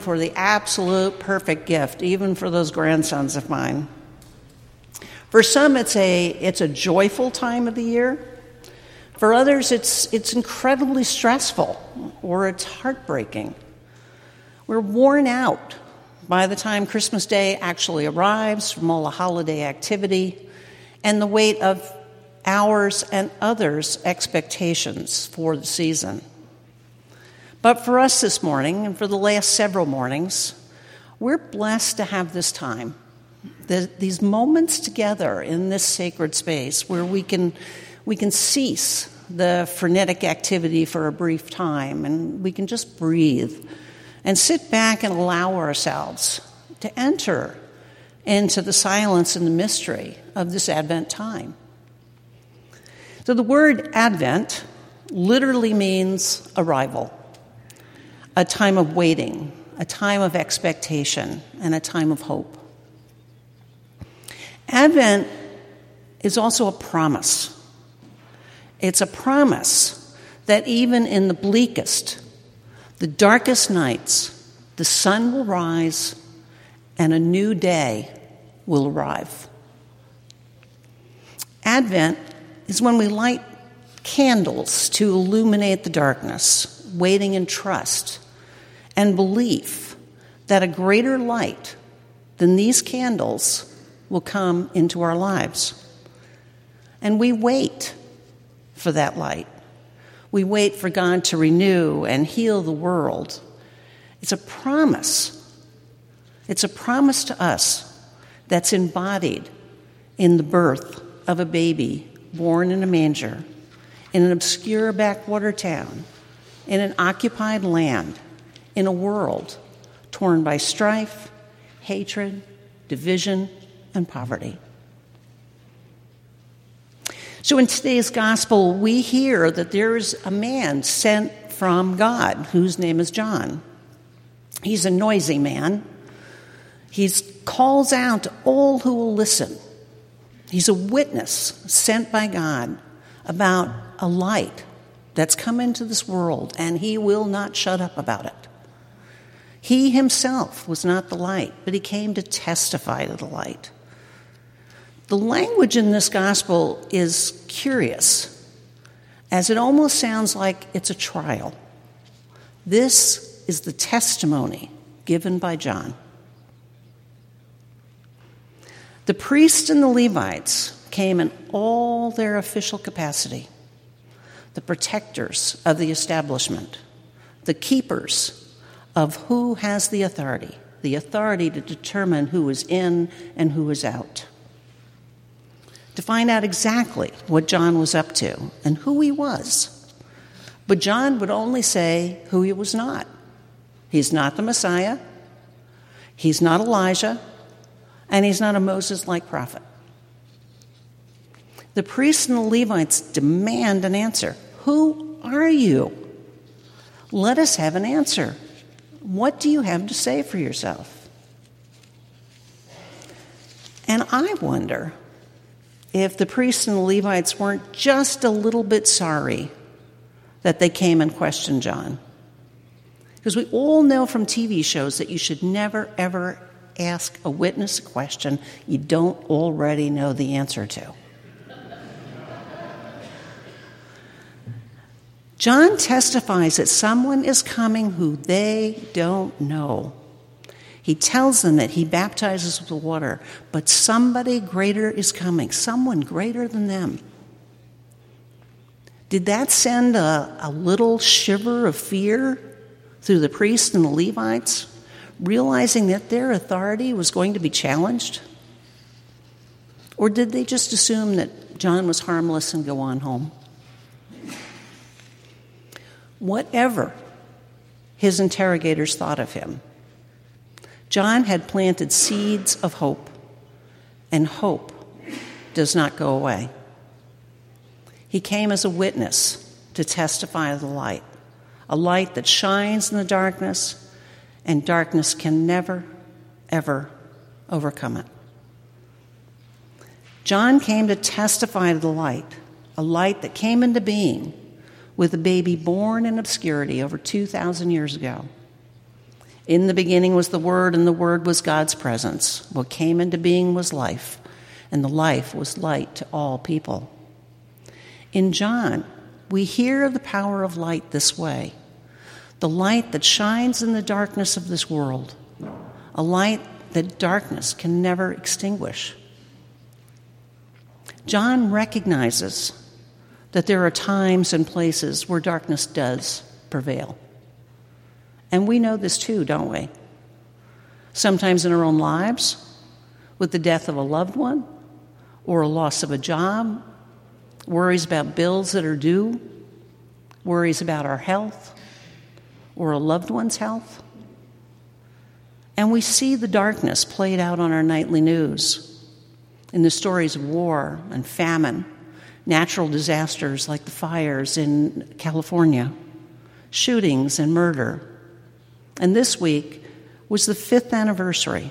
for the absolute perfect gift, even for those grandsons of mine. For some, it's a, it's a joyful time of the year. For others, it's, it's incredibly stressful or it's heartbreaking. We're worn out by the time Christmas Day actually arrives from all the holiday activity and the weight of ours and others' expectations for the season. But for us this morning, and for the last several mornings, we're blessed to have this time, the, these moments together in this sacred space where we can, we can cease the frenetic activity for a brief time and we can just breathe and sit back and allow ourselves to enter into the silence and the mystery of this Advent time. So the word Advent literally means arrival, a time of waiting, a time of expectation, and a time of hope. Advent is also a promise. It's a promise that even in the bleakest, the darkest nights, the sun will rise and a new day will arrive. Advent is when we light candles to illuminate the darkness, waiting in trust and belief that a greater light than these candles will come into our lives. And we wait for that light. We wait for God to renew and heal the world. It's a promise. It's a promise to us that's embodied in the birth of a baby born in a manger in an obscure backwater town, in an occupied land, in a world torn by strife, hatred, division, and poverty. So in today's gospel, we hear that there is a man sent from God whose name is John. He's a noisy man. He calls out to all who will listen. He's a witness sent by God about a light that's come into this world, and he will not shut up about it. He himself was not the light, but he came to testify to the light. The language in this gospel is curious, as it almost sounds like it's a trial. This is the testimony given by John. The priests and the Levites came in all their official capacity the protectors of the establishment, the keepers of who has the authority, the authority to determine who is in and who is out to find out exactly what John was up to and who he was. But John would only say who he was not. He's not the Messiah, he's not Elijah, and he's not a Moses like prophet. The priests and the Levites demand an answer Who are you? Let us have an answer. What do you have to say for yourself? And I wonder if the priests and the Levites weren't just a little bit sorry that they came and questioned John. Because we all know from TV shows that you should never, ever ask a witness a question you don't already know the answer to. John testifies that someone is coming who they don't know. He tells them that he baptizes with water, but somebody greater is coming, someone greater than them. Did that send a, a little shiver of fear through the priests and the Levites, realizing that their authority was going to be challenged? Or did they just assume that John was harmless and go on home? Whatever his interrogators thought of him, John had planted seeds of hope, and hope does not go away. He came as a witness to testify of the light, a light that shines in the darkness, and darkness can never, ever overcome it. John came to testify to the light, a light that came into being with a baby born in obscurity over 2,000 years ago. In the beginning was the Word, and the Word was God's presence. What came into being was life, and the life was light to all people. In John, we hear of the power of light this way the light that shines in the darkness of this world, a light that darkness can never extinguish. John recognizes that there are times and places where darkness does prevail. And we know this too, don't we? Sometimes in our own lives, with the death of a loved one, or a loss of a job, worries about bills that are due, worries about our health, or a loved one's health. And we see the darkness played out on our nightly news in the stories of war and famine, natural disasters like the fires in California, shootings and murder. And this week was the fifth anniversary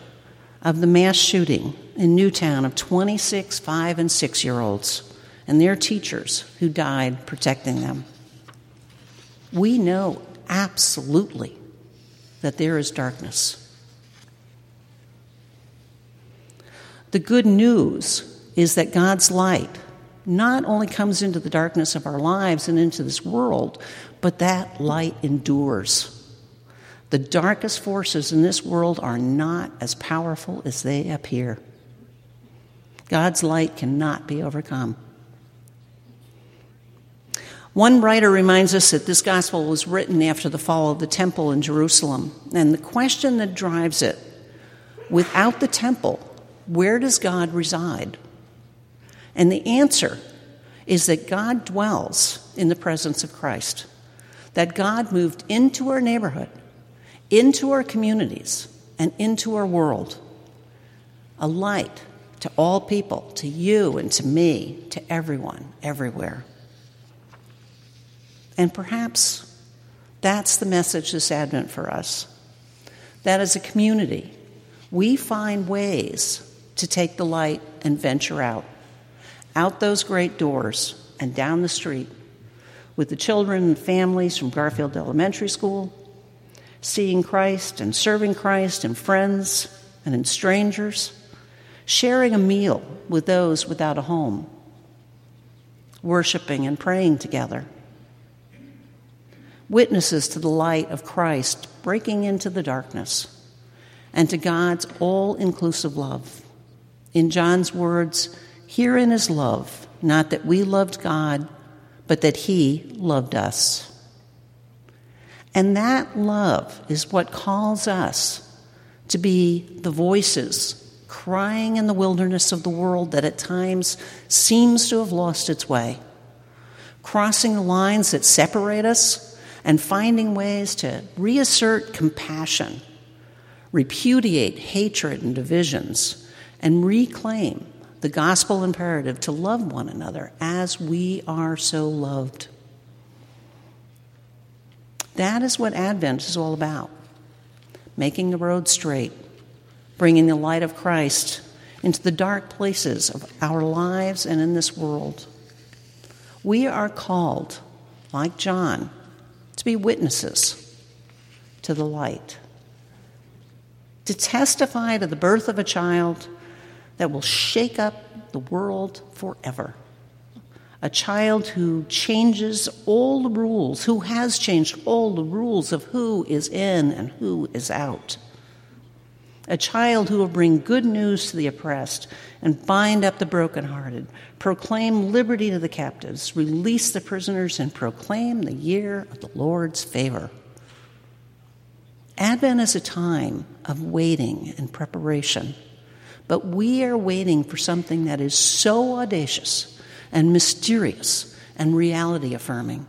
of the mass shooting in Newtown of 26 five and six year olds and their teachers who died protecting them. We know absolutely that there is darkness. The good news is that God's light not only comes into the darkness of our lives and into this world, but that light endures. The darkest forces in this world are not as powerful as they appear. God's light cannot be overcome. One writer reminds us that this gospel was written after the fall of the temple in Jerusalem. And the question that drives it without the temple, where does God reside? And the answer is that God dwells in the presence of Christ, that God moved into our neighborhood, into our communities, and into our world, a light to all people, to you and to me, to everyone, everywhere. And perhaps that's the message this Advent for us. That as a community, we find ways to take the light and venture out, out those great doors and down the street with the children and families from Garfield Elementary School, seeing Christ and serving Christ in friends and in strangers, sharing a meal with those without a home, worshiping and praying together. Witnesses to the light of Christ breaking into the darkness and to God's all inclusive love. In John's words, herein is love, not that we loved God, but that He loved us. And that love is what calls us to be the voices crying in the wilderness of the world that at times seems to have lost its way, crossing the lines that separate us and finding ways to reassert compassion, repudiate hatred and divisions and reclaim the gospel imperative to love one another as we are so loved. That is what Advent is all about making the road straight, bringing the light of Christ into the dark places of our lives and in this world. We are called, like John, to be witnesses to the light, to testify to the birth of a child that will shake up the world forever. A child who changes all the rules, who has changed all the rules of who is in and who is out. A child who will bring good news to the oppressed and bind up the brokenhearted, proclaim liberty to the captives, release the prisoners, and proclaim the year of the Lord's favor. Advent is a time of waiting and preparation. But we are waiting for something that is so audacious and mysterious and reality affirming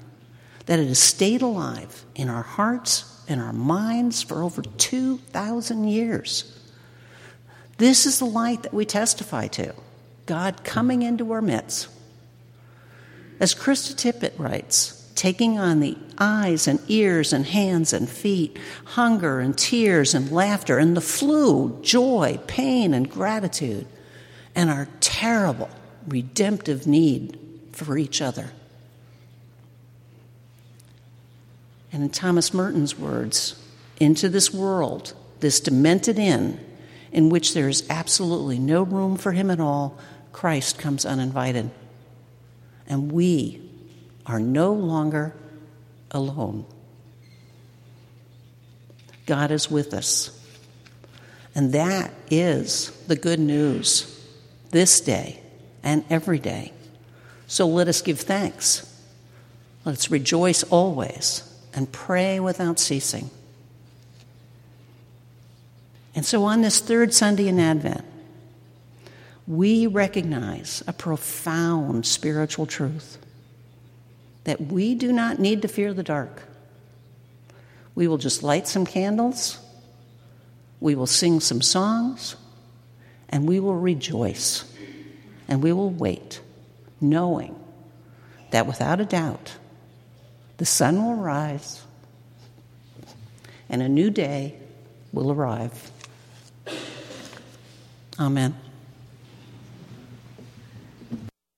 that it has stayed alive in our hearts and our minds for over 2,000 years. This is the light that we testify to God coming into our midst. As Krista Tippett writes, taking on the eyes and ears and hands and feet, hunger and tears and laughter, and the flu, joy, pain, and gratitude, and our terrible redemptive need for each other. And in Thomas Merton's words, into this world, this demented inn, in which there is absolutely no room for him at all, Christ comes uninvited. And we are no longer alone. God is with us. And that is the good news this day and every day. So let us give thanks. Let's rejoice always and pray without ceasing. And so on this third Sunday in Advent, we recognize a profound spiritual truth that we do not need to fear the dark. We will just light some candles, we will sing some songs, and we will rejoice, and we will wait, knowing that without a doubt, the sun will rise and a new day will arrive. Amen.